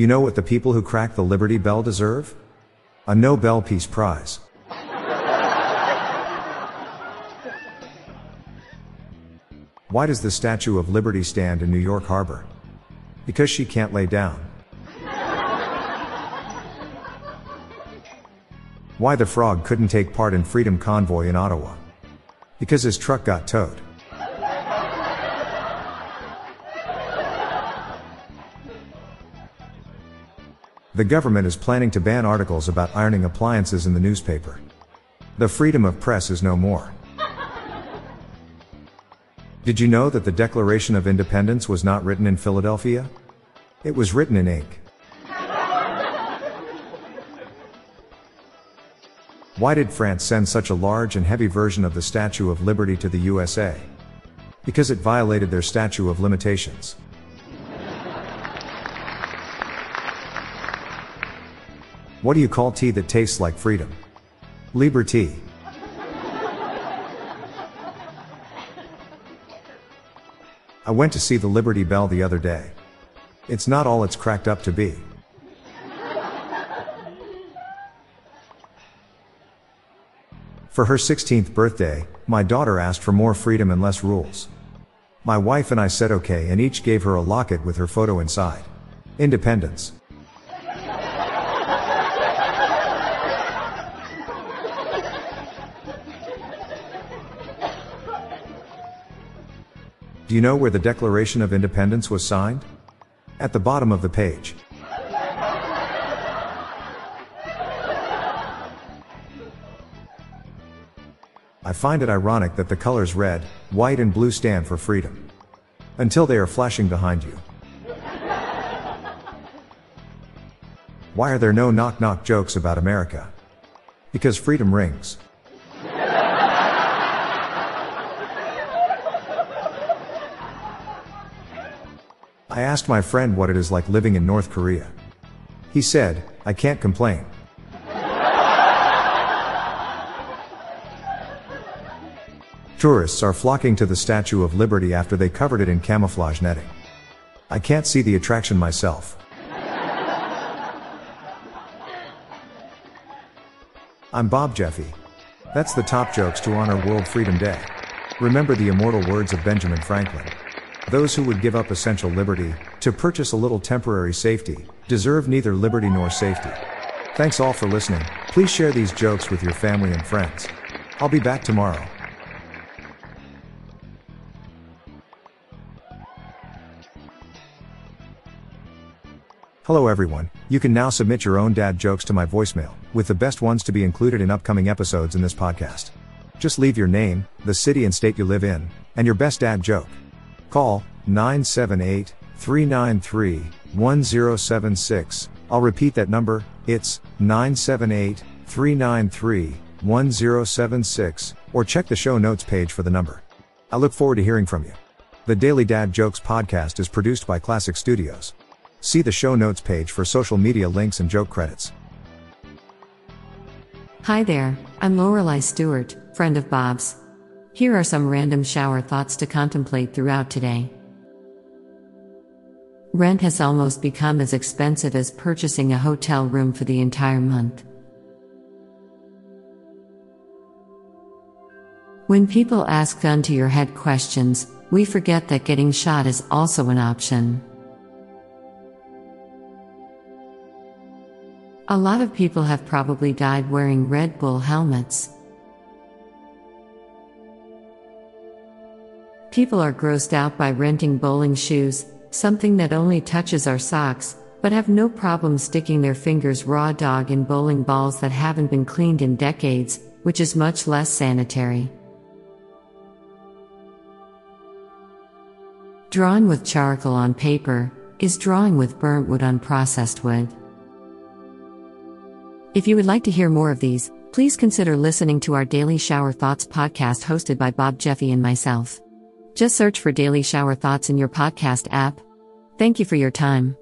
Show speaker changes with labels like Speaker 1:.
Speaker 1: Do you know what the people who cracked the Liberty Bell deserve? A Nobel Peace Prize. Why does the Statue of Liberty stand in New York Harbor? Because she can't lay down. Why the frog couldn't take part in Freedom Convoy in Ottawa? Because his truck got towed. The government is planning to ban articles about ironing appliances in the newspaper. The freedom of press is no more. Did you know that the Declaration of Independence was not written in Philadelphia? It was written in ink. Why did France send such a large and heavy version of the Statue of Liberty to the USA? Because it violated their statute of limitations. What do you call tea that tastes like freedom? Liberty. I went to see the Liberty Bell the other day. It's not all it's cracked up to be. For her 16th birthday, my daughter asked for more freedom and less rules. My wife and I said okay and each gave her a locket with her photo inside. Independence. Do you know where the Declaration of Independence was signed? At the bottom of the page. I find it ironic that the colors red, white and blue stand for freedom. Until they are flashing behind you. Why are there no knock knock jokes about America? Because freedom rings. I asked my friend what it is like living in North Korea. He said, I can't complain. Tourists are flocking to the Statue of Liberty after they covered it in camouflage netting. I can't see the attraction myself. I'm Bob Jeffy. That's the top jokes to honor World Freedom Day. Remember the immortal words of Benjamin Franklin. Those who would give up essential liberty, to purchase a little temporary safety, deserve neither liberty nor safety. Thanks all for listening. Please share these jokes with your family and friends. I'll be back tomorrow. Hello everyone, you can now submit your own dad jokes to my voicemail, with the best ones to be included in upcoming episodes in this podcast. Just leave your name, the city and state you live in, and your best dad joke. Call 978 393 1076. I'll repeat that number, it's 978 393 1076, or check the show notes page for the number. I look forward to hearing from you. The Daily Dad Jokes podcast is produced by Classic Studios. See the show notes page for social media links and joke credits.
Speaker 2: Hi there, I'm Lorelai Stewart, friend of Bob's. Here are some random shower thoughts to contemplate throughout today. Rent has almost become as expensive as purchasing a hotel room for the entire month. When people ask gun to your head questions, we forget that getting shot is also an option. A lot of people have probably died wearing Red Bull helmets. People are grossed out by renting bowling shoes, something that only touches our socks, but have no problem sticking their fingers raw dog in bowling balls that haven't been cleaned in decades, which is much less sanitary. Drawing with charcoal on paper is drawing with burnt wood on processed wood. If you would like to hear more of these, please consider listening to our Daily Shower Thoughts podcast hosted by Bob Jeffy and myself. Just search for Daily Shower Thoughts in your podcast app. Thank you for your time.